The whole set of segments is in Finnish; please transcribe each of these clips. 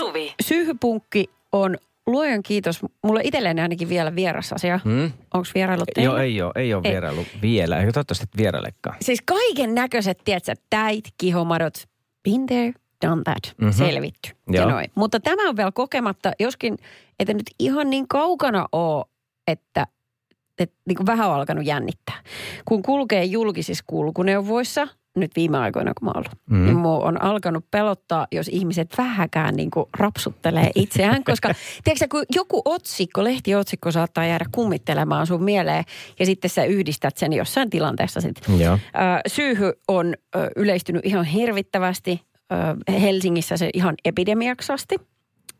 Suvi. Syyhypunkki on luojan kiitos. Mulla itselleen ainakin vielä vieras asia. Hmm? Onko vierailut teillä? Joo, ei ole, ei ole Ei. vierailu vielä. Eikä toivottavasti et vierailekaan. Siis kaiken näköiset, tiedätkö, täit, kihomadot, been there, done that, Mhm. mm-hmm. selvitty. Ja noin. Mutta tämä on vielä kokematta, joskin, että nyt ihan niin kaukana ole, että, että niin kuin vähän on alkanut jännittää. Kun kulkee julkisissa kulkuneuvoissa, nyt viime aikoina kun mä oon ollut, Mm. niin mua on alkanut pelottaa, jos ihmiset vähäkään niin kuin rapsuttelee itseään, koska tiedätkö, kun joku otsikko, lehtiotsikko saattaa jäädä kummittelemaan sun mieleen ja sitten sä yhdistät sen jossain tilanteessa sitten. Syyhy on yleistynyt ihan hirvittävästi. Helsingissä se ihan epidemiaksi asti.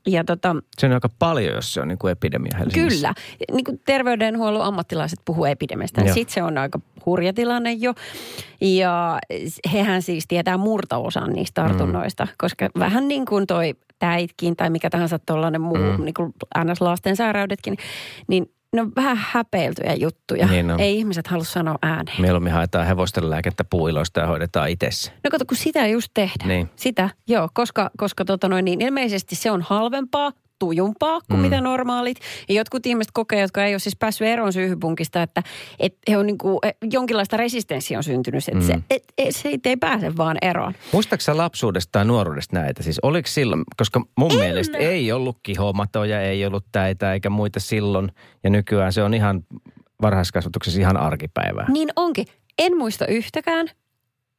Ja tota, Se on aika paljon, jos se on niin kuin epidemia Helsingissä. kyllä, niin kuin terveydenhuollon ammattilaiset puhuu epidemiasta, niin sitten se on aika hurja tilanne jo. Ja hehän siis tietää murtaosan niistä tartunnoista, mm. koska vähän niin kuin toi täitkin tai mikä tahansa tuollainen muu, Mm. mm. niin kuin NS-lasten sairaudetkin, niin ne on vähän häpeiltyjä juttuja. Niin on. Ei ihmiset halua sanoa ääneen. Mieluummin haetaan hevosten lääkettä puuiloista ja hoidetaan itse. No kato, kun sitä just tehdään. Niin. Sitä, joo, koska, koska tota noin, niin ilmeisesti se on halvempaa, tujumpaa kuin Mm. mitä normaalit. Ja jotkut ihmiset kokee, jotka ei ole siis päässyt eroon syyhypunkista, että et he on niinku, eh, jonkinlaista resistenssiä on syntynyt. Että Mm. se, et, et, se ei pääse vaan eroon. Muistatko sä lapsuudesta tai nuoruudesta näitä? Siis oliko silloin, koska mun en. mielestä ei ollut kihomatoja, ei ollut täitä eikä muita silloin. Ja nykyään se on ihan varhaiskasvatuksessa ihan arkipäivää. Niin onkin. En muista yhtäkään.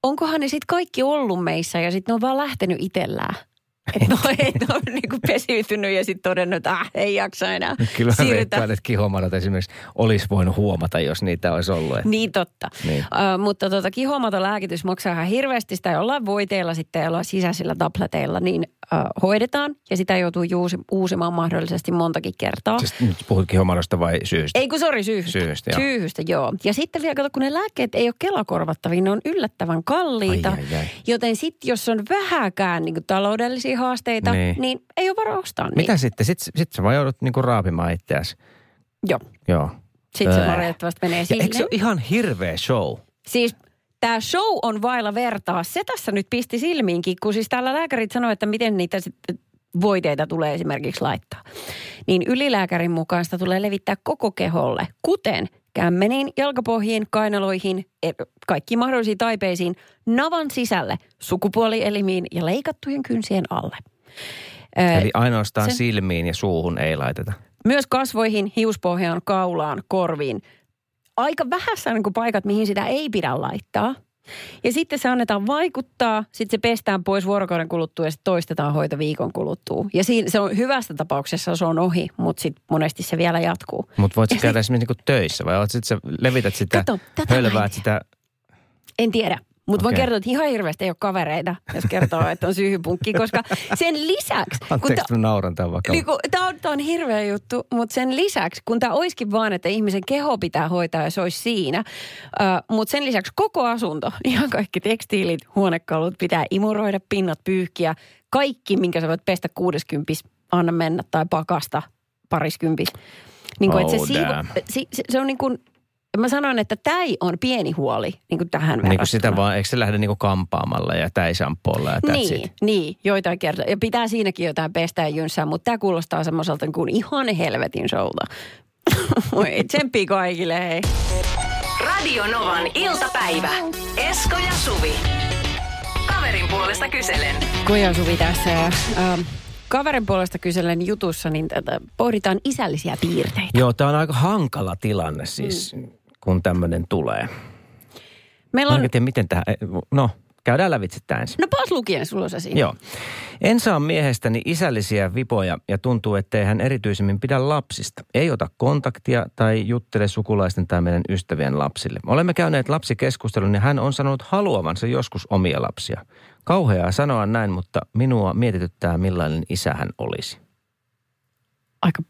Onkohan ne sitten kaikki ollut meissä ja sitten ne on vaan lähtenyt itsellään. Että no, et on niinku pesiytynyt ja sitten todennut, että äh, ei jaksa enää. Kyllä mä Siirrytään. veikkaan, että kihomadot esimerkiksi olisi voinut huomata, jos niitä olisi ollut. Et- Niin totta. Niin. Ö, mutta tota, kihomaton lääkitys maksaa ihan hirveästi. Sitä jollain voiteilla sitten jollain sisäisillä tableteilla niin ö, hoidetaan. Ja sitä joutuu juusi, uusimaan mahdollisesti montakin kertaa. Siis nyt puhut kihomadosta vai syystä? Ei kun sori, syyhystä. Syyhystä, joo. Syyhystä, joo. Ja sitten vielä, kato, kun ne lääkkeet ei ole kelakorvattavia, ne on yllättävän kalliita. Ai, ai, ai. Joten sitten, jos on vähäkään niin taloudellisia haasteita, Niin. niin. niin ei ole varaa ostaa niitä. Mitä sitten? Sitten sit sä vaan joudut niinku raapimaan itseäsi. Joo. Joo. Sitten se valitettavasti menee silleen. eikö se ole ihan hirveä show? Siis tämä show on vailla vertaa. Se tässä nyt pisti silmiinkin, kun siis täällä lääkärit sanoi, että miten niitä sitten voiteita tulee esimerkiksi laittaa. Niin ylilääkärin mukaan sitä tulee levittää koko keholle, kuten kämmeniin, jalkapohjiin, kainaloihin, e- kaikkiin mahdollisiin taipeisiin, navan sisälle, sukupuolielimiin ja leikattujen kynsien alle. Eli ainoastaan sen- silmiin ja suuhun ei laiteta. myös kasvoihin, hiuspohjaan, kaulaan, korviin. Aika vähässä niin kuin paikat, mihin sitä ei pidä laittaa. Ja sitten se annetaan vaikuttaa, sitten se pestään pois vuorokauden kuluttua ja sitten toistetaan hoito viikon kuluttua. Ja siinä, se on hyvässä tapauksessa se on ohi, mutta sitten monesti se vielä jatkuu. Mutta voit Ja käydä esimerkiksi niinku töissä vai oot sit sä levität sitä, Kato, tiedä. sitä. En tiedä. Mutta voin kertoa, että ihan hirveästi ei ole kavereita, jos kertoo, että on syyhypunkki, koska sen lisäksi... kun Anteeksi, ta- mä nauran tämän vakava. Niin tämä on, tää on hirveä juttu, mutta sen lisäksi, kun tämä olisikin vaan, että ihmisen keho pitää hoitaa ja se olisi siinä, mutta sen lisäksi koko asunto, ihan kaikki tekstiilit, huonekalut pitää imuroida, pinnat pyyhkiä, kaikki, minkä sä voit pestä 60 anna mennä tai pakasta pariskympis. Niin kuin, Oh, se, siivo, se, se, se on niin kuin, mä sanoin, että tämä on pieni huoli niin kuin tähän Niin kuin sitä vaan, eikö se lähde niinku kampaamalla ja täisampoolla ja Niin, it? niin, joitain kertoja. Ja pitää siinäkin jotain pestä ja jynsää, mutta tämä kuulostaa semmoiselta kuin ihan helvetin showta. Voi tsemppiä kaikille, hei. Radio Novan iltapäivä. Esko ja Suvi. Kaverin puolesta kyselen. Koja Suvi tässä ja ähm, kaverin puolesta kysellen jutussa, niin tätä pohditaan isällisiä piirteitä. Joo, tämä on aika hankala tilanne siis, mm. Kun tämmöinen tulee. Meillä on, tiedä, miten tähän, no käydään lävitse tämä ensin. no paas lukien sulla se siinä. Joo. En saa miehestäni isällisiä vipoja ja tuntuu, ettei hän erityisemmin pidä lapsista. Ei ota kontaktia tai juttele sukulaisten tai meidän ystävien lapsille. Olemme käyneet lapsikeskustelun ja hän on sanonut haluavansa joskus omia lapsia. Kauheaa sanoa näin, mutta minua mietityttää millainen isä hän olisi. Aika,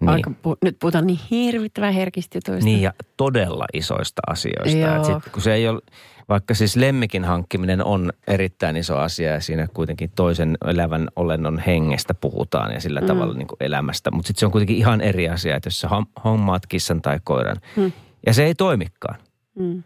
Niin. aika pu, nyt puhutaan niin hirvittävän herkistä jutuista. Niin ja todella isoista asioista. Joo. Et sit, kun se ei ole, vaikka siis lemmikin hankkiminen on erittäin iso asia ja siinä kuitenkin toisen elävän olennon hengestä puhutaan ja sillä mm. tavalla niin kuin elämästä. Mutta sitten se on kuitenkin ihan eri asia, että jos sä hom- hommaat kissan tai koiran Mm. ja se ei toimikaan, Mm.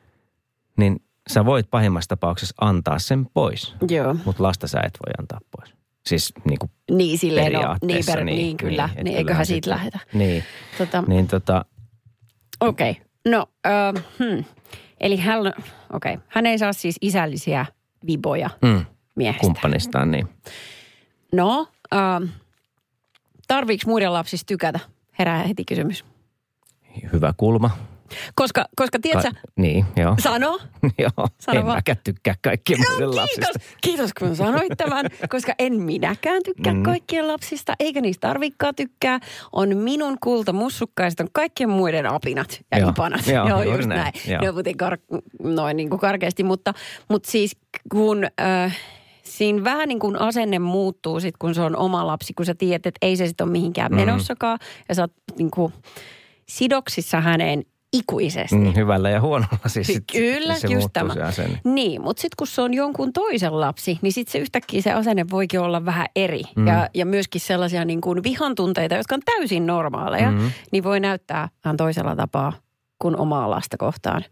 niin sä voit pahimmassa tapauksessa antaa sen pois. Joo. Mutta lasta sä et voi antaa pois. Siis niin kuin Niin silleen, no, niin, per, niin, kyllä. et Niin, eiköhän siitä lähetä. Niin, Tota, niin tota, Okei. Okay. No, äh, hmm. eli hän, okay. hän ei saa siis isällisiä viboja mm, miehestä. kumppanistaan niin. No, äh, tarviiko muiden lapsista tykätä? Herää heti kysymys. Hyvä kulma. Koska, koska tiedätkö, Ka- niin, joo. sano. joo, Sano en vaan. mäkään tykkää kaikkien muiden No, lapsista. kiitos, kiitos kun sanoit tämän, koska en minäkään tykkää Mm. kaikkien lapsista, eikä niistä tarvikaan tykkää. On minun kulta mussukkaiset, on kaikkien muiden apinat ja Joo. ipanat. Joo, Joo, just näin. näin. Joo. Ne puhutin kar- noin niin kuin karkeasti, mutta, mutta siis kun... Äh, Siinä vähän niin kuin asenne muuttuu sit, kun se on oma lapsi, kun sä tiedät, että ei se sitten ole mihinkään Mm. menossakaan. Ja sä oot niin kuin sidoksissa häneen ikuisesti. Mm, hyvällä ja huonolla siis. sit- Kyllä, se just tämä. Se asenne. Niin, mutta sitten kun se on jonkun toisen lapsi, niin sitten se yhtäkkiä se asenne voikin olla vähän eri. Mm. Ja, ja myöskin sellaisia niin kuin vihantunteita, jotka on täysin normaaleja, mm. niin voi näyttää vähän toisella tapaa kuin omaa lasta kohtaan.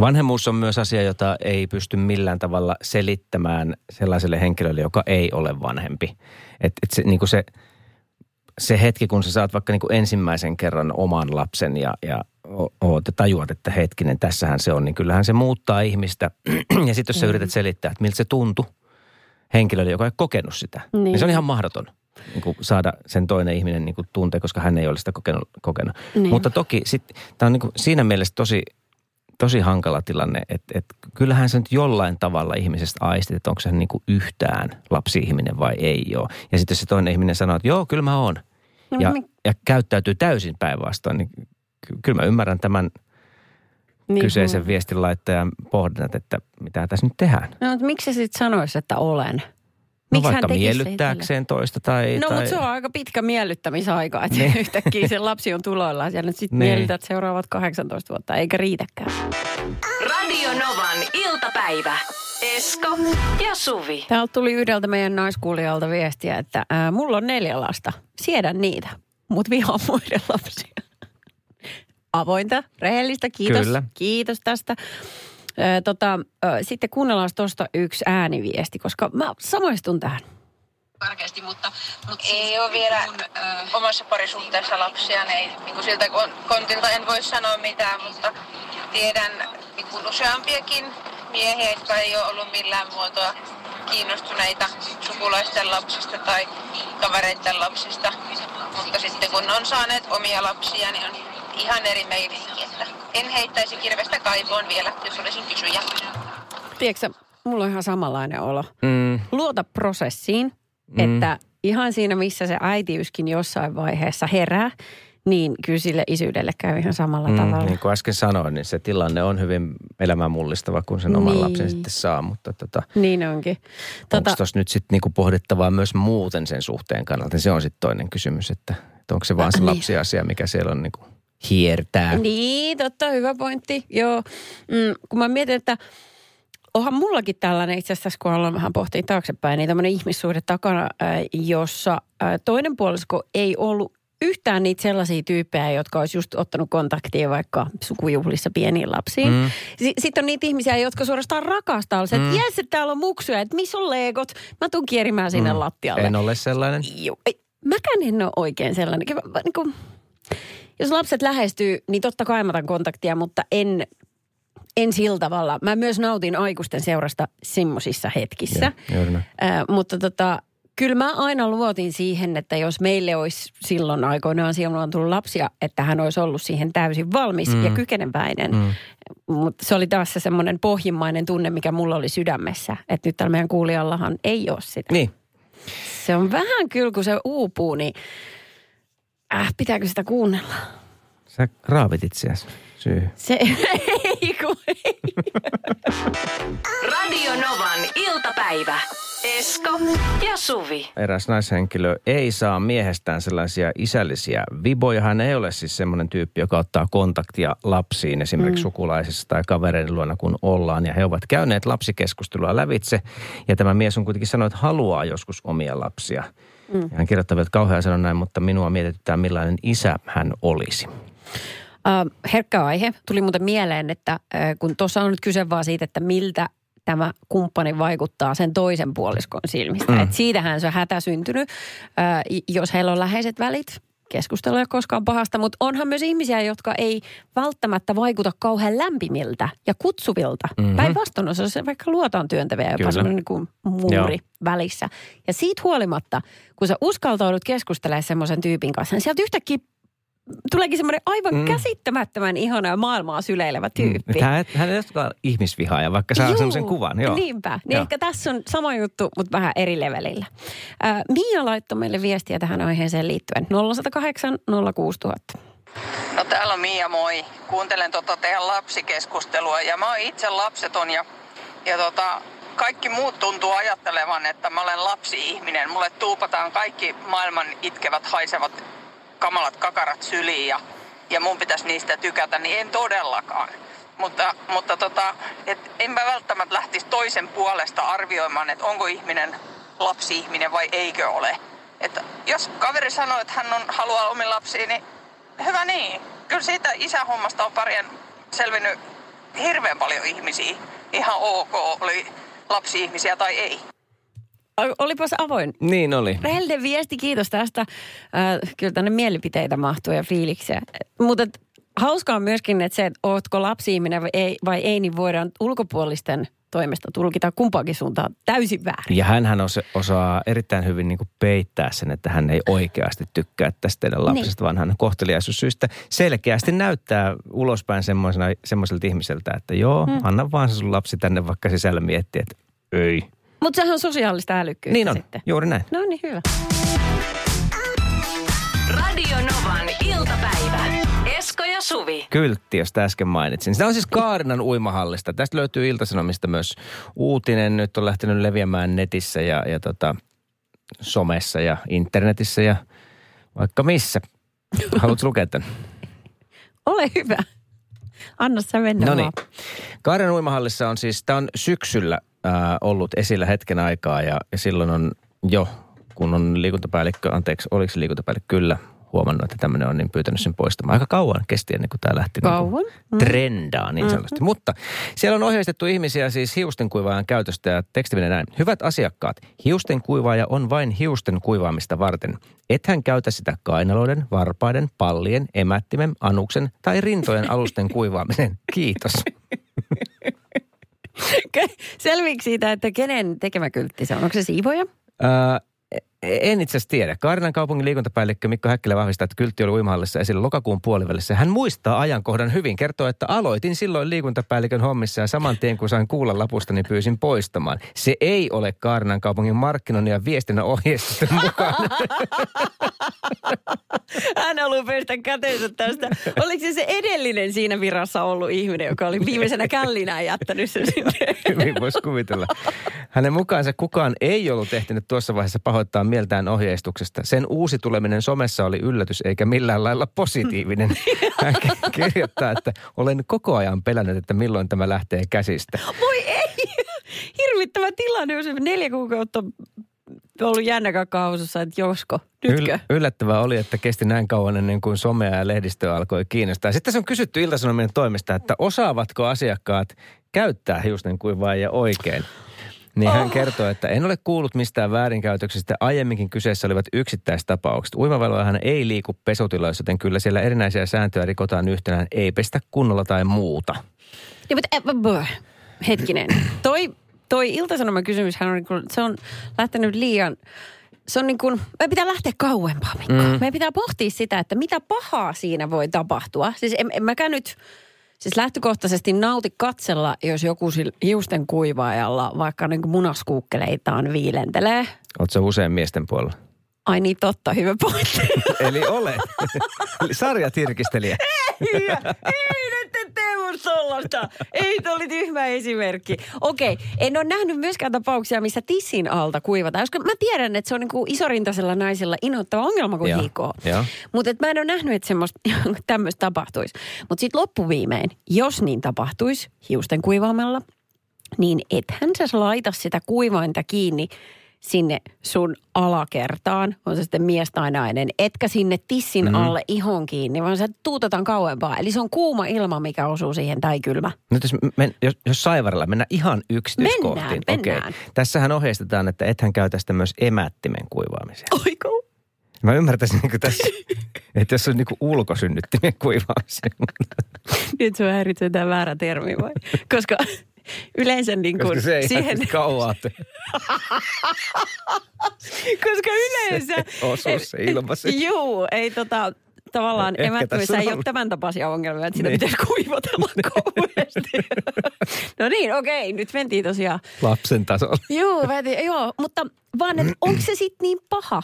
Vanhemmuus on myös asia, jota ei pysty millään tavalla selittämään sellaiselle henkilölle, joka ei ole vanhempi. Et, et se, niin kuin se, se hetki, kun sä saat vaikka niin kuin ensimmäisen kerran oman lapsen ja, ja oot tajuat, että hetkinen, tässähän se on, niin kyllähän se muuttaa ihmistä. ja sitten jos sä Mm. yrität selittää, että miltä se tuntui henkilölle, joka ei kokenut sitä, niin, niin se on ihan mahdoton niin kuin saada sen toinen ihminen niin kuin tuntea, koska hän ei ole sitä kokenut. kokenut. Niin. Mutta toki tämä on niin kuin siinä mielessä tosi, tosi hankala tilanne, että, että kyllähän se nyt jollain tavalla ihmisestä aistit, että onko se niin kuin yhtään lapsi-ihminen vai ei ole. Ja sitten jos se toinen ihminen sanoo, että joo, kyllä mä oon. No, Ja, mi- ja käyttäytyy täysin päinvastoin, niin ky- kyllä mä ymmärrän tämän niin kyseisen kuin- viestin laittajan pohdinnat, että mitä tässä nyt tehdään. No, mutta miksi se sitten sanoisi, että olen? No Miksi hän vaikka se miellyttääkseen toista tai... No, tai... mutta se on aika pitkä miellyttämisaika, että Niin. yhtäkkiä se lapsi on tuloillaan ja nyt sitten Niin. miellytät seuraavat 18 vuotta, eikä riitäkään. Radio Novan iltapäivä. Esko ja Suvi. Täältä tuli yhdeltä meidän naiskuulijalta viestiä, että ää, mulla on neljä lasta. Siedän niitä, mutta vihaan muiden lapsia. Avointa, rehellistä, kiitos. Kyllä. Kiitos tästä. Tota, sitten kuunnellaan tuosta yksi ääniviesti, koska mä samaistun tähän. karkeasti, mutta, mutta ei ole vielä äh, omassa parisuhteessa lapsia, niin, ei, niin kuin siltä kon- kontilta en voi sanoa mitään, mutta tiedän niin kuin useampiakin miehiä, jotka ei ole ollut millään muotoa kiinnostuneita sukulaisten lapsista tai kavereiden lapsista. Mutta sitten kun on saaneet omia lapsia, niin on ihan eri meininki, että en heittäisi kirvestä kaivoon vielä, jos olisin kysyjä. Tiedätkö, mulla on ihan samanlainen olo. Mm, Luota prosessiin, Mm. että ihan siinä, missä se äitiyskin jossain vaiheessa herää, niin kyllä sille isyydelle käy ihan samalla mm, tavalla. niin kuin äsken sanoin, niin se tilanne on hyvin elämänmullistava, kun sen oman Niin. lapsen sitten saa. Mutta tota, Niin onkin. tota, onko tuossa nyt sitten niinku pohdittavaa myös muuten sen suhteen kannalta? Se on sitten toinen kysymys, että, että onko se vaan se Niin. lapsiasia, mikä siellä on niinku hiertää. Niin, totta, hyvä pointti. Joo, mm, kun mä mietin, että onhan mullakin tällainen itse asiassa, kun ollaan vähän pohtia taaksepäin, niin tämmöinen ihmissuhde takana, jossa toinen puolisko ei ollut yhtään niitä sellaisia tyyppejä, jotka olisi just ottanut kontaktia vaikka sukujuhlissa pieniin lapsiin. Mm. Mm. Sitten on niitä ihmisiä, jotka suorastaan rakastaa, että Mm. jes, täällä on muksuja, että missä on leekot, mä tuun kierimään sinne Mm. lattialle. En ole sellainen. Joo, ei, mäkään en ole oikein sellainen. Niin kuin, jos lapset lähestyy, niin totta kai mä otan kontaktia, mutta en, en sillä tavalla. Mä myös nautin aikuisten seurasta semmoisissa hetkissä. Joo, näin. Ää, mutta tota, kyllä mä aina luotin siihen, että jos meille olisi silloin aikoinaan silloin on tullut lapsia, että hän olisi ollut siihen täysin valmis Mm. ja kykeneväinen. Mm. Mm. Mutta se oli taas se semmoinen pohjimmainen tunne, mikä mulla oli sydämessä. Että nyt tällä meidän kuulijallahan ei ole sitä. Niin, Se on vähän kyllä, kun se uupuu, niin äh, pitääkö sitä kuunnella? sä raavit itseäsi syy. Se ei kun ei. Radio Novan iltapäivä. Esko ja Suvi. Eräs naishenkilö ei saa miehestään sellaisia isällisiä viboja. Hän ei ole siis semmoinen tyyppi, joka ottaa kontaktia lapsiin esimerkiksi mm. sukulaisissa tai kavereiden luona, kun ollaan. Ja he ovat käyneet lapsikeskustelua lävitse. Ja tämä mies on kuitenkin sanonut, että haluaa joskus omia lapsia. Mm. Ja hän kirjoittaa että kauhean sanon näin, mutta minua mietityttää millainen isä hän olisi. Uh, herkkä aihe. Tuli muuten mieleen, että uh, kun tuossa on nyt kyse vaan siitä, että miltä tämä kumppani vaikuttaa sen toisen puoliskon silmistä. Mm. Et siitähän se on hätä syntynyt, äh, jos heillä on läheiset välit. Ole koskaan pahasta, mutta onhan myös ihmisiä, jotka ei välttämättä vaikuta kauhean lämpimiltä ja kutsuvilta. Mm-hmm. Päinvastoin on se vaikka luotaan työntäviä jopa sellainen niin kuin muuri Joo. välissä. Ja siitä huolimatta, kun sä uskaltaudut keskustelemaan semmoisen tyypin kanssa, niin sieltä yhtäkkiä tuleekin semmoinen aivan mm. käsittämättömän ihana ja maailmaa syleilevä mm. tyyppi. Mm. Hän, hän ei olekaan ihmisvihaaja, vaikka saa semmoisen kuvan. Joo. Niinpä. Niin joo. ehkä tässä on sama juttu, mutta vähän eri levelillä. Äh, Mia laittoi meille viestiä tähän aiheeseen liittyen. 0108 06000. No täällä on Mia, moi. Kuuntelen tota teidän lapsikeskustelua ja mä oon itse lapseton ja, ja tota, kaikki muut tuntuu ajattelevan, että mä olen lapsi-ihminen. Mulle tuupataan kaikki maailman itkevät, haisevat kamalat kakarat syliin ja, ja mun pitäisi niistä tykätä, niin en todellakaan. Mutta, mutta tota, et en mä välttämättä lähtisi toisen puolesta arvioimaan, että onko ihminen lapsi-ihminen vai eikö ole. Että jos kaveri sanoo, että hän on, haluaa omin lapsiin, niin hyvä niin. Kyllä siitä isähommasta on parien selvinnyt hirveän paljon ihmisiä. Ihan ok, oli lapsi-ihmisiä tai ei. Olipas avoin. Niin oli. Rehellinen viesti, kiitos tästä. Äh, kyllä tänne mielipiteitä mahtuu ja fiiliksiä. Mutta hauskaa on myöskin, että se, että ootko lapsi-ihminen vai ei, vai ei, niin voidaan ulkopuolisten toimesta tulkita kumpaakin suuntaan täysin väärin. Ja hän osaa erittäin hyvin niin peittää sen, että hän ei oikeasti tykkää tästä teidän lapsesta, niin. vaan hän kohteliaisuussyistä selkeästi näyttää ulospäin semmoiselta ihmiseltä, että joo, hmm. anna vaan se sun lapsi tänne vaikka sisällä miettiä, että ei, mutta sehän on sosiaalista älykkyyttä Niin on, sitten. juuri näin. No niin, hyvä. Radio Novan iltapäivä. Esko ja Suvi. Kyltti, josta äsken mainitsin. Sitä on siis Kaarinan uimahallista. Tästä löytyy Iltasanomista myös uutinen. Nyt on lähtenyt leviämään netissä ja, ja tota, somessa ja internetissä ja vaikka missä. Haluatko lukea tämän? Ole hyvä. Anna sä mennä No niin. Kaarinan uimahallissa on siis, tämä on syksyllä ää, ollut esillä hetken aikaa ja, ja silloin on jo, kun on liikuntapäällikkö, anteeksi, oliko se liikuntapäällikkö? Kyllä, huomannut, että tämmöinen on, niin pyytänyt sen poistamaan. Aika kauan kesti ennen kuin tämä lähti niinku kauan? Niin trendaa niin sanotusti. Mm-hmm. Mutta siellä on ohjeistettu ihmisiä siis hiusten kuivaajan käytöstä ja teksti menee näin. Hyvät asiakkaat, hiusten kuivaaja on vain hiusten kuivaamista varten. Ethän käytä sitä kainaloiden, varpaiden, pallien, emättimen, anuksen tai rintojen alusten kuivaamisen. Kiitos. Selviikö siitä, että kenen tekemä kyltti se on? Onko se siivoja? Öö, en itse asiassa tiedä. Kaarinan kaupungin liikuntapäällikkö Mikko Häkkilä vahvistaa, että kyltti oli uimahallissa esillä lokakuun puolivälissä. Hän muistaa ajankohdan hyvin. Kertoo, että aloitin silloin liikuntapäällikön hommissa ja saman tien kun sain kuulla lapusta, niin pyysin poistamaan. Se ei ole Kaarinan kaupungin markkinoinnin ja viestinnän ohjeistusten mukaan. Hän haluaa pestä käteensä tästä. Oliko se se edellinen siinä virassa ollut ihminen, joka oli viimeisenä källinään jättänyt sen sinne? Hyvin voisi kuvitella. Hänen mukaansa kukaan ei ollut ehtinyt tuossa vaiheessa pahoittaa mieltään ohjeistuksesta. Sen uusi tuleminen somessa oli yllätys eikä millään lailla positiivinen. Hän kirjoittaa, että olen koko ajan pelännyt, että milloin tämä lähtee käsistä. Voi ei! Hirvittävä tilanne, jos neljä kuukautta ollut jännäkakausussa, että josko, nytkö? Yl- yllättävää oli, että kesti näin kauan ennen kuin somea ja lehdistö alkoi kiinnostaa. Sitten se on kysytty Ilta-Sanomien toimesta, että osaavatko asiakkaat käyttää hiusten kuivaajia oikein. Niin hän oh. kertoo, että en ole kuullut mistään väärinkäytöksistä. Aiemminkin kyseessä olivat yksittäistapaukset. Uimavaloahan ei liiku pesutiloissa, joten kyllä siellä erinäisiä sääntöjä rikotaan yhtenään. Ei pestä kunnolla tai muuta. Ja, mutta, äh, hetkinen. Toi, toi iltasanoman kysymyshän on, niin se on lähtenyt liian se on niin kuin, me pitää lähteä kauempaa, Mikko. Mm. Meidän pitää pohtia sitä, että mitä pahaa siinä voi tapahtua. Siis en, en mäkään nyt Siis lähtökohtaisesti nauti katsella, jos joku hiusten kuivaajalla vaikka niin munaskuukkeleitaan viilentelee. Oletko usein miesten puolella? Ai niin, totta, hyvä pointti. Eli olet. Sarjatirkistelijä. ei, ei nyt tee mun sollasta. Ei, se oli tyhmä esimerkki. Okei, en ole nähnyt myöskään tapauksia, missä tissin alta kuivataan. Koska mä tiedän, että se on niin isorintaisella naisella inhottava ongelma, kun hiikoo. Mutta mä en ole nähnyt, että semmoista tämmöistä tapahtuisi. Mutta sitten loppuviimein, jos niin tapahtuisi hiusten kuivaamalla, niin ethän sä laita sitä kuivainta kiinni sinne sun alakertaan, on se sitten mies tai nainen, etkä sinne tissin mm. alle ihon kiinni, vaan se tuutetaan kauempaa. Eli se on kuuma ilma, mikä osuu siihen, tai kylmä. Nyt jos, men, jos, jos Saivarilla mennään ihan yksityiskohtiin. Mennään, Okei. mennään. Tässähän ohjeistetaan, että ethän käytä sitä myös emättimen kuivaamiseen. Oiko? Mä ymmärtäisin niin tässä, että jos on niin ulkosynnyttimen kuivaamiseen. Nyt se häiritsee tämä väärä termi vai? Koska yleensä niin kuin Koska se ei siihen, kauaa tee. koska yleensä... Se osuus se ilma se. Juu, ei tota, tavallaan Ehkä emättömissä ei on ole tämän tapaisia ongelmia, että sitä Niin. pitäisi kuivotella kauheasti. no niin, okei, nyt mentiin tosiaan. Lapsen tasolla. Joo, mentiin, joo, mutta vaan, että onko se sitten niin paha?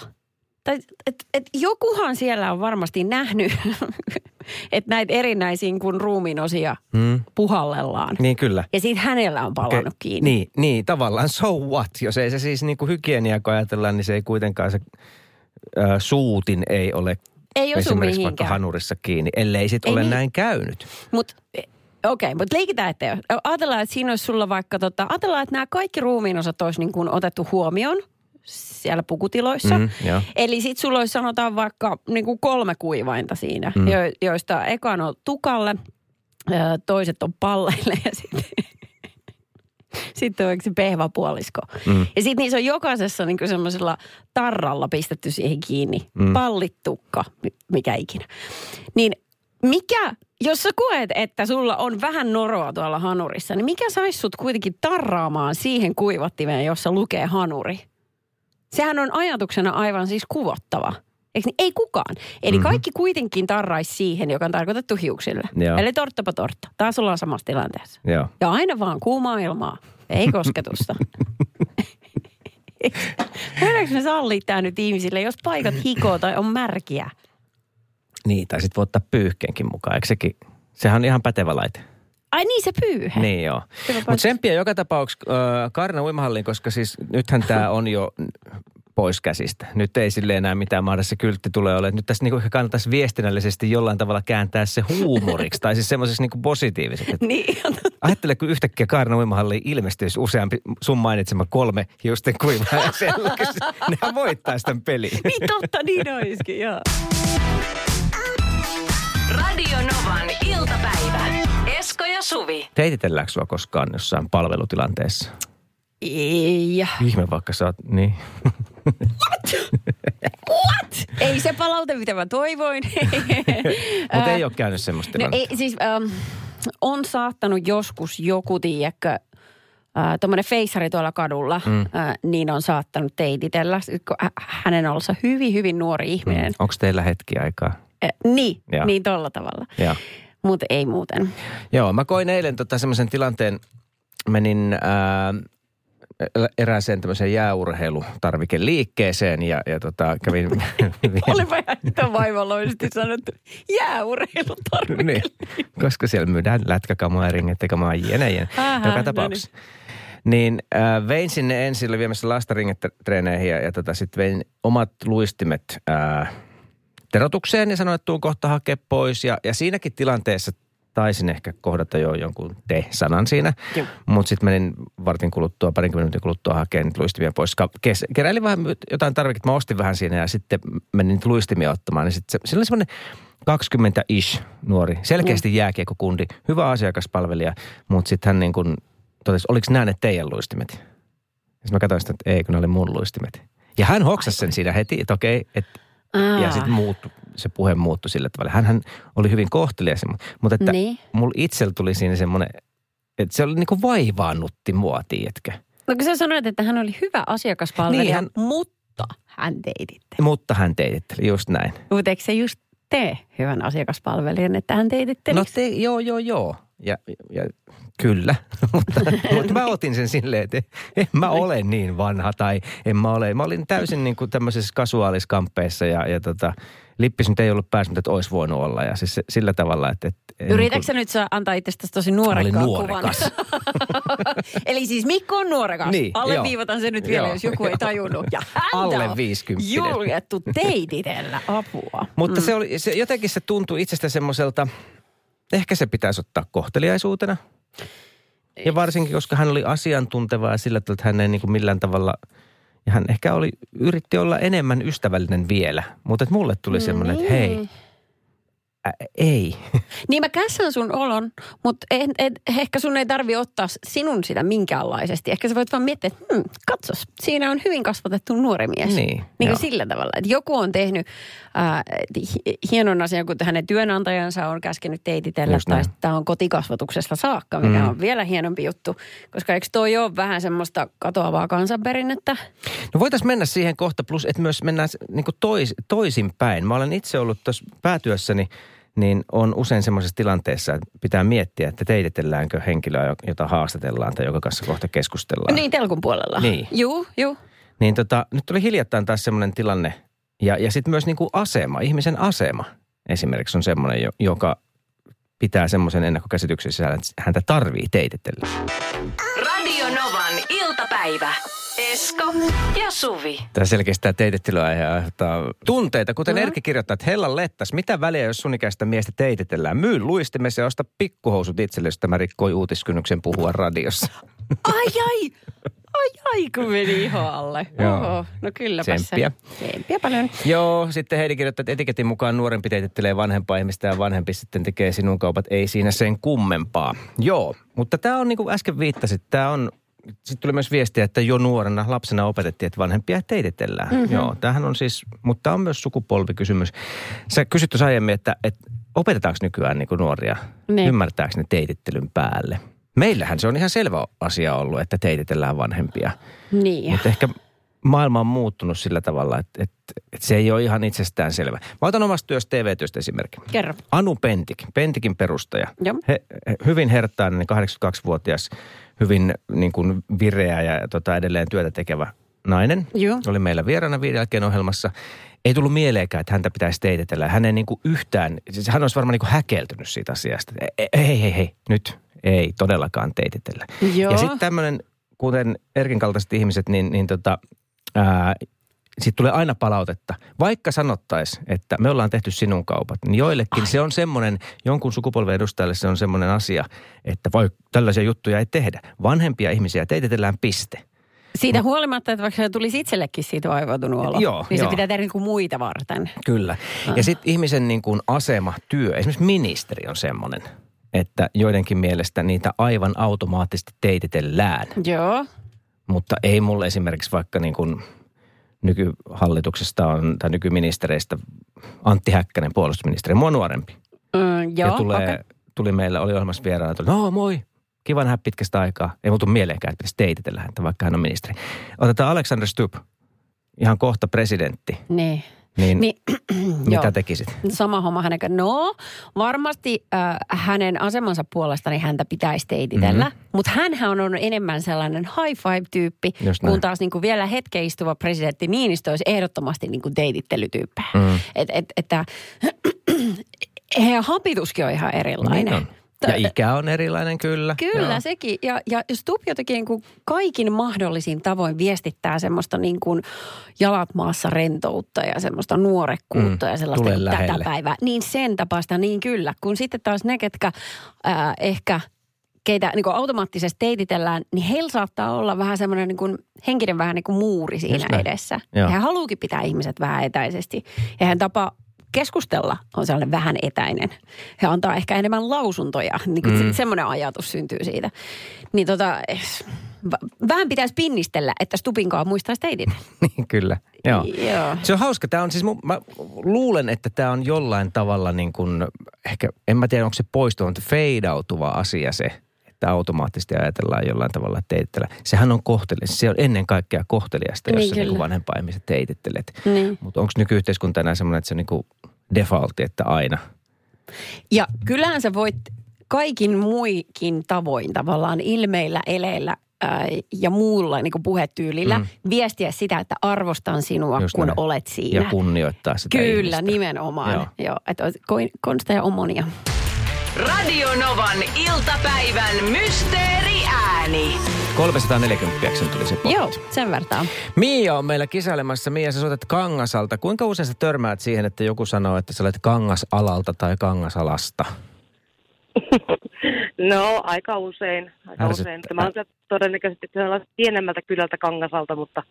Tai, et, et jokuhan siellä on varmasti nähnyt, että näitä erinäisiin kuin ruumiinosia Mm. puhallellaan. Niin kyllä. Ja siitä hänellä on palannut Okei. kiinni. Niin, niin, tavallaan so what? Jos ei se siis niin kuin hygienia, kun ajatellaan, niin se ei kuitenkaan se äh, suutin ei ole Ei osu esimerkiksi vaikka hanurissa kiinni, ellei sit Ei ole niin. näin käynyt. Mutta okei, okay, mutta leikitään, että ajatellaan, että siinä olisi sulla vaikka, tota, ajatellaan, että nämä kaikki ruumiinosat olisi niin kuin otettu huomioon siellä pukutiloissa. Mm. Eli sitten sulla olisi sanotaan vaikka niin kuin kolme kuivainta siinä, Mm. jo, joista ekan on tukalle, toiset on palleille ja sitten... Sitten on se pehvapuolisko. Mm. Ja sitten niissä on jokaisessa niin semmoisella tarralla pistetty siihen kiinni. Mm. Pallitukka, mi- mikä ikinä. Niin mikä, jos sä koet, että sulla on vähän noroa tuolla hanurissa, niin mikä saisi sut kuitenkin tarraamaan siihen kuivattimeen, jossa lukee hanuri? Sehän on ajatuksena aivan siis kuvottava. Eikö niin? Ei kukaan. Eli Mhm. mm-hmm. kaikki kuitenkin tarraisi siihen, joka on tarkoitettu hiuksille. Joo. Eli torttapa tortta. Taas ollaan samassa tilanteessa. Joo. Ja aina vaan kuumaa ilmaa. Ei kosketusta. Voidaanko me sallia tämä nyt ihmisille, jos paikat hikoo tai on märkiä? Niin, tai sitten voi ottaa pyyhkeenkin mukaan, eikö sekin? Sehän on ihan pätevä laite. Ai niin se pyyhe. Niin joo. Mutta tsemppiä joka tapauksessa äh, Kaarina uimahalliin, koska siis nythän tämä on jo pois käsistä. Nyt ei sille enää mitään mahdollista. Se kyltti tulee olemaan. Nyt tässä niinku ehkä kannattaisi viestinnällisesti jollain tavalla kääntää se huumoriksi tai siis semmoiseksi niinku positiiviseksi. Et Niin, Ajattele, kun yhtäkkiä Kaarina uimahalliin ilmestyisi useampi sun mainitsema kolme hiusten kuivaa ja selkäs. Nehän voittaisi tämän pelin. niin totta, niin olisikin, joo. Radio Novan iltapäivä. Esko ja Suvi. Teititelläänkö sua koskaan jossain palvelutilanteessa? Ei. Ihme vaikka sä oot, niin. What? Ei se palaute, mitä mä toivoin. Mutta ei ole käynyt semmoista No ei, siis ähm, on saattanut joskus joku, tiedätkö, äh, tuommoinen feissari tuolla kadulla, mm. äh, niin on saattanut teititellä, kun hä- hänen ollessa hyvin, hyvin nuori ihminen. Onko teillä hetki aikaa? Mm. Äh, niin, Joo. niin tolla tavalla. Mutta ei muuten. Joo, mä koin eilen tota semmoisen tilanteen, menin ää, erääseen tämmöiseen jääurheilutarvikeliikkeeseen ja, ja tota, kävin... Olipa ihan vaivalloisesti sanottu. Jääurheilutarvike. niin, koska siellä myydään lätkäkamaa ja ringettekamaa jene, jene. Joka no tapauksessa. Niin äh, vein sinne ensin, oli viemässä lasta ringetreeneihin ja, ja tota, sitten vein omat luistimet äh, terotukseen ja sanoin, että tuun kohta hakea pois. Ja, ja siinäkin tilanteessa taisin ehkä kohdata jo jonkun te-sanan siinä. Mutta sitten menin vartin kuluttua, parinkymmenen minuutin kuluttua hakemaan niitä luistimia pois. Kes- keräilin vähän jotain tarviketta, mä ostin vähän siinä ja sitten menin niitä luistimia ottamaan. Niin sitten se, siinä oli semmoinen 20-ish nuori, selkeästi jääkiekkokundi, hyvä asiakaspalvelija, mutta sitten hän niin kuin totesi, oliko nämä ne teidän luistimet? Ja sitten mä katsoin sitä, että ei, kun ne oli mun luistimet. Ja hän hoksasi sen siinä heti, että okei, että Aa. ja sitten muut, se puhe muuttui sillä tavalla. Hänhän oli hyvin kohtelias, mutta että Niin. mulla itsellä tuli siinä semmoinen, että se oli niinku vaivaannutti mua, tiedätkö? No kun sä sanoit, että hän oli hyvä asiakaspalvelija, Niin, niin, hän- mutta hän teititte. Mutta hän teititteli, just näin. Mutta eikö se just tee hyvän asiakaspalvelijan, että hän teititteli? No te, joo, joo, joo. Ja, ja kyllä, mutta, mutta mä otin sen silleen, että en mä ole niin vanha tai en mä ole. Mä olin täysin niin kuin tämmöisessä kasuaaliskamppeissa ja, ja tota, lippis nyt ei ollut päässyt, että olisi voinut olla. Ja siis se- sillä tavalla, että... että en Yritätkö niin sä nyt saa antaa itsestäsi tosi nuorekkaan kuvan? nuorekas. Eli siis Mikko on nuorekas. Niin, Alleviivataan se nyt vielä, joo. jos joku ei tajunnut. Ja häntä Alle on 50. juljettu teititellä apua. Mutta mm. se oli, se, jotenkin se tuntui itsestä semmoiselta, ehkä se pitäisi ottaa kohteliaisuutena. Ja varsinkin, koska hän oli asiantunteva ja sillä tavalla, että hän ei niin kuin millään tavalla Ja hän ehkä oli, yritti olla enemmän ystävällinen vielä, mutta et mulle tuli semmoinen, että hei, ä, ei. Niin mä käsän sun olon, mutta en, en, ehkä sun ei tarvi ottaa sinun sitä minkäänlaisesti. Ehkä sä voit vaan miettiä, että hmm, katsos, siinä on hyvin kasvatettu nuori mies. Niin, niin kuin sillä tavalla, että joku on tehnyt äh, hi- hienon asian, kun hänen työnantajansa on käskenyt teititellä, Just tai tämä on kotikasvatuksesta saakka, mikä mm. on vielä hienompi juttu. Koska eikö toi ole vähän semmoista katoavaa kansanperinnettä? No voitaisiin mennä siihen kohta, plus että myös mennään niin tois, toisinpäin. Mä olen itse ollut tuossa päätyössäni, niin on usein semmoisessa tilanteessa, että pitää miettiä, että teititelläänkö henkilöä, jota haastatellaan tai joka kanssa kohta keskustellaan. Niin, telkun puolella. Niin. Juu, juu. Niin tota, nyt oli hiljattain taas semmoinen tilanne, ja, ja sitten myös niin kuin asema, ihmisen asema esimerkiksi on semmoinen, jo- joka pitää semmoisen ennakkokäsityksen sisällä, että häntä tarvii teititellä. Radio Novan iltapäivä. Esko ja Suvi. Tämä selkeästi tämä teitittelyaihe aiheuttaa tunteita, kuten Mm. Erkki kirjoittaa, että Hellan lettas, mitä väliä, jos sun ikäistä miestä teititellään? Myy luistimessa ja osta pikkuhousut itselle, jos tämä rikkoi uutiskynnyksen puhua radiossa. Ai ai, ai ai kun meni ihan alle. Joo. Oho, no kylläpä Tsemppiä. se. Tsemppiä paljon. Joo, sitten Heidi kirjoittaa, että etiketin mukaan nuorempi teitittelee vanhempaa ihmistä ja vanhempi sitten tekee sinun kaupat. Ei siinä sen kummempaa. Joo, mutta tämä on niin kuin äsken viittasit, tämä on sitten tuli myös viestiä, että jo nuorena lapsena opetettiin, että vanhempia teititellään. Mm-hmm. Joo, tämähän on siis, mutta tämä on myös sukupolvikysymys. Sä kysyt tuossa aiemmin, että, että opetetaanko nykyään niin kuin nuoria, Niin. ymmärtääkö ne teitittelyn päälle? Meillähän se on ihan selvä asia ollut, että teititellään vanhempia. Niin. Mutta ehkä maailma on muuttunut sillä tavalla, että, että, että se ei ole ihan itsestään selvä. Mä otan omasta työstä TV-työstä esimerkin. Kerro. Anu Pentik, Pentikin perustaja. Joo. He, he, hyvin herttainen, 82-vuotias, hyvin niin kuin vireä ja tota, edelleen työtä tekevä nainen. Joo. Oli meillä vieraana viiden jälkeen ohjelmassa. Ei tullut mieleenkään, että häntä pitäisi teititellä. Hän ei niin kuin yhtään, siis hän olisi varmaan niin kuin häkeltynyt siitä asiasta. Ei, ei, ei, ei, nyt ei todellakaan teititellä. Joo. Ja sitten tämmöinen, kuten Erkin kaltaiset ihmiset, niin, niin tota, ää, sitten tulee aina palautetta. Vaikka sanottaisiin, että me ollaan tehty sinun kaupat, niin joillekin Ai. se on semmoinen, jonkun sukupolven edustajalle se on semmoinen asia, että voi, tällaisia juttuja ei tehdä. Vanhempia ihmisiä teititellään piste. Siitä huolimatta, että vaikka se tulisi itsellekin siitä vaivautunut olo, Joo, niin joo. se pitää tehdä niin kuin muita varten. Kyllä. Ja sitten ihmisen niin kuin asema, työ, esimerkiksi ministeri on semmoinen, että joidenkin mielestä niitä aivan automaattisesti teititellään. Joo. Mutta ei mulle esimerkiksi vaikka niin kuin nykyhallituksesta on, tai nykyministereistä Antti Häkkänen, puolustusministeri, mua nuorempi. Mm, joo, ja tulee, okay. tuli meillä, oli ohjelmassa vieraana, tuli, no moi, kiva nähdä pitkästä aikaa. Ei muutu mieleenkään, että pitäisi teititellä häntä, vaikka hän on ministeri. Otetaan Alexander Stubb, ihan kohta presidentti. Niin. Niin, Niin, mitä joo. tekisit? Sama homma hänen. No, varmasti äh, hänen asemansa puolesta niin häntä pitäisi teititellä. Mhm. Mm-hmm. Mutta hänhän on enemmän sellainen high five-tyyppi, kun taas niin kuin vielä hetken istuva presidentti Niinistö olisi ehdottomasti niin kuin teitittelytyyppejä. Mm. Et, et, että heidän hapituskin on ihan erilainen. Niin on. Ja ikä on erilainen kyllä. Kyllä, Joo. sekin. Ja, ja Stubb jotenkin niin kuin kaikin mahdollisin tavoin viestittää semmoista niin kuin jalat maassa rentoutta ja semmoista nuorekkuutta Mm, ja sellaista niin tätä päivää. Niin sen tapaista, niin kyllä. Kun sitten taas ne, ketkä ää, ehkä keitä niin kuin automaattisesti teititellään, niin heillä saattaa olla vähän semmoinen niin kuin henkinen vähän niin kuin muuri Just siinä näin. edessä. Joo. He haluukin pitää ihmiset vähän etäisesti. Ja hän tapa keskustella on sellainen vähän etäinen. He antaa ehkä enemmän lausuntoja. Niin kuin Mm. se, semmoinen ajatus syntyy siitä. Niin tota, vähän pitäisi pinnistellä, että Stupinkaan muistaisi teidit. niin kyllä. Joo. Joo. Se on hauska. Tämä on siis, mun- mä luulen, että tämä on jollain tavalla niin kuin, ehkä, en mä tiedä onko se poistunut, mutta feidautuva asia se, että automaattisesti ajatellaan jollain tavalla että teititellä. Sehän on kohteliasta. Se on ennen kaikkea kohteliasta, jos Niin, sä niin kyllä. vanhempaa ihmistä teitittelet. Niin. Mutta onko nykyyhteiskunta enää semmoinen, että se on niin defaultti, että aina? Ja kyllähän sä voit kaikin muikin tavoin tavallaan ilmeillä, eleillä ää, ja muulla niin kuin puhetyylillä Mm. viestiä sitä, että arvostan sinua, Just kun näin. olet siinä. Ja kunnioittaa sitä Kyllä, ihmistä. nimenomaan. Joo. Joo. Että konsta ja omonia. Radio Novan iltapäivän mysteeriääni. 340 tuli se pointti. Joo, sen vertaa. Mia on meillä kisailemassa. Mia, sä soitat Kangasalta. Kuinka usein sä törmäät siihen, että joku sanoo, että sä olet Kangasalalta tai Kangasalasta? No, aika usein. Aika Ärsyttää. usein. Mä olen todennäköisesti pienemmältä kylältä Kangasalta, mutta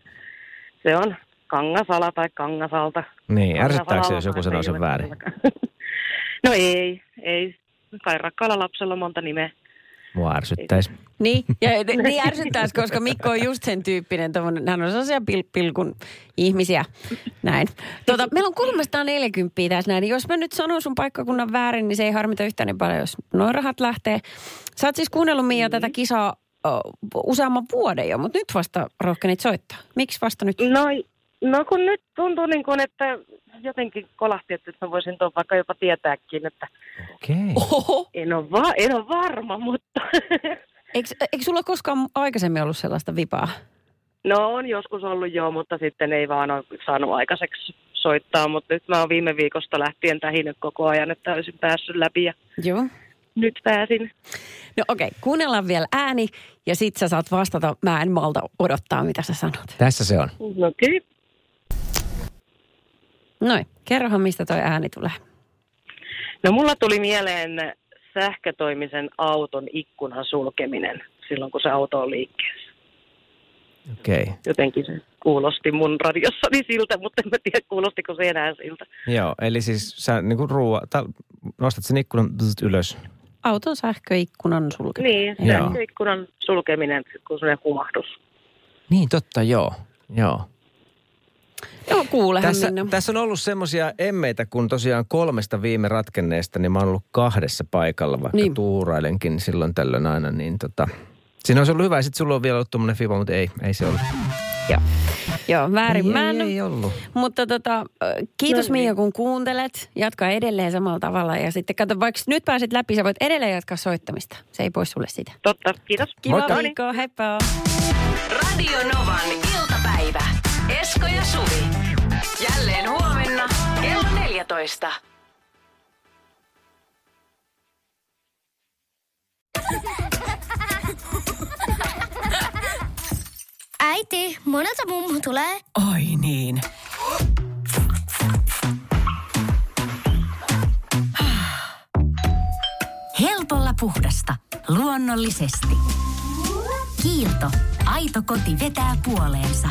Se on Kangasala tai Kangasalta. Niin, ärsyttääkö se, jos joku sanoo sen väärin? No ei, ei. Kai rakkaalla lapsella on monta nimeä. Mua ärsyttäisi. Niin, ja niin ärsyttäisi, koska Mikko on just sen tyyppinen, tommonen, hän on sellaisia pil, pilkun ihmisiä. Näin. Tota, meillä on 340 tässä näin. Jos mä nyt sanon sun paikkakunnan väärin, niin se ei harmita yhtään niin paljon, jos noin rahat lähtee. Sä oot siis kuunnellut Mia tätä kisaa o, useamman vuoden jo, mutta nyt vasta rohkenit soittaa. Miksi vasta nyt? No, no kun nyt tuntuu niin kuin, että jotenkin kolahti, että mä voisin tuon vaikka jopa tietääkin, että Okei. Oho. en ole, va- en ole varma, mutta Eikö, eikö sulla koskaan aikaisemmin ollut sellaista vipaa? no on joskus ollut joo, mutta sitten ei vaan ole saanut aikaiseksi soittaa, mutta nyt mä oon viime viikosta lähtien tähinyt koko ajan, että olisin päässyt läpi ja Joo. nyt pääsin. No okei, okay. kuunnellaan vielä ääni ja sit sä saat vastata. Mä en malta odottaa, mitä sä sanot. Tässä se on. No kyllä. Noin, kerrohan mistä toi ääni tulee. No mulla tuli mieleen sähkötoimisen auton ikkunan sulkeminen silloin, kun se auto on liikkeessä. Okei. Okay. Jotenkin se kuulosti mun radiossani siltä, mutta en mä tiedä kuulostiko se enää siltä. Joo, eli siis sä niinku ruoa, ta, nostat sen ikkunan ylös. Auton sähköikkunan sulkeminen. Niin, Joo. sähköikkunan sulkeminen, kun se humahdus. Niin, totta, joo. Joo. Joo, kuulehan Tässä, tässä on ollut semmoisia emmeitä, kun tosiaan kolmesta viime ratkenneesta, niin mä oon ollut kahdessa paikalla, vaikka Niin. tuurailenkin silloin tällöin aina, niin tota... Siinä olisi ollut hyvä, sitten sulla on vielä ollut tuommoinen fiba, mutta ei, ei se ollut. Joo. Joo, väärin ei, mä en- ei ollut. Mutta tota, kiitos No niin. Mia, kun kuuntelet. Jatka edelleen samalla tavalla. Ja sitten kato, vaikka nyt pääset läpi, sä voit edelleen jatkaa soittamista. Se ei pois sulle sitä. Totta, kiitos. Kiva Moikka. viikko, heippa. Radio Novan iltapäivä. Esko ja Suvi. Jälleen huomenna kello 14. Äiti, monelta mummu tulee? Oi niin. Helpolla puhdasta. Luonnollisesti. Kiilto. Aito koti vetää puoleensa.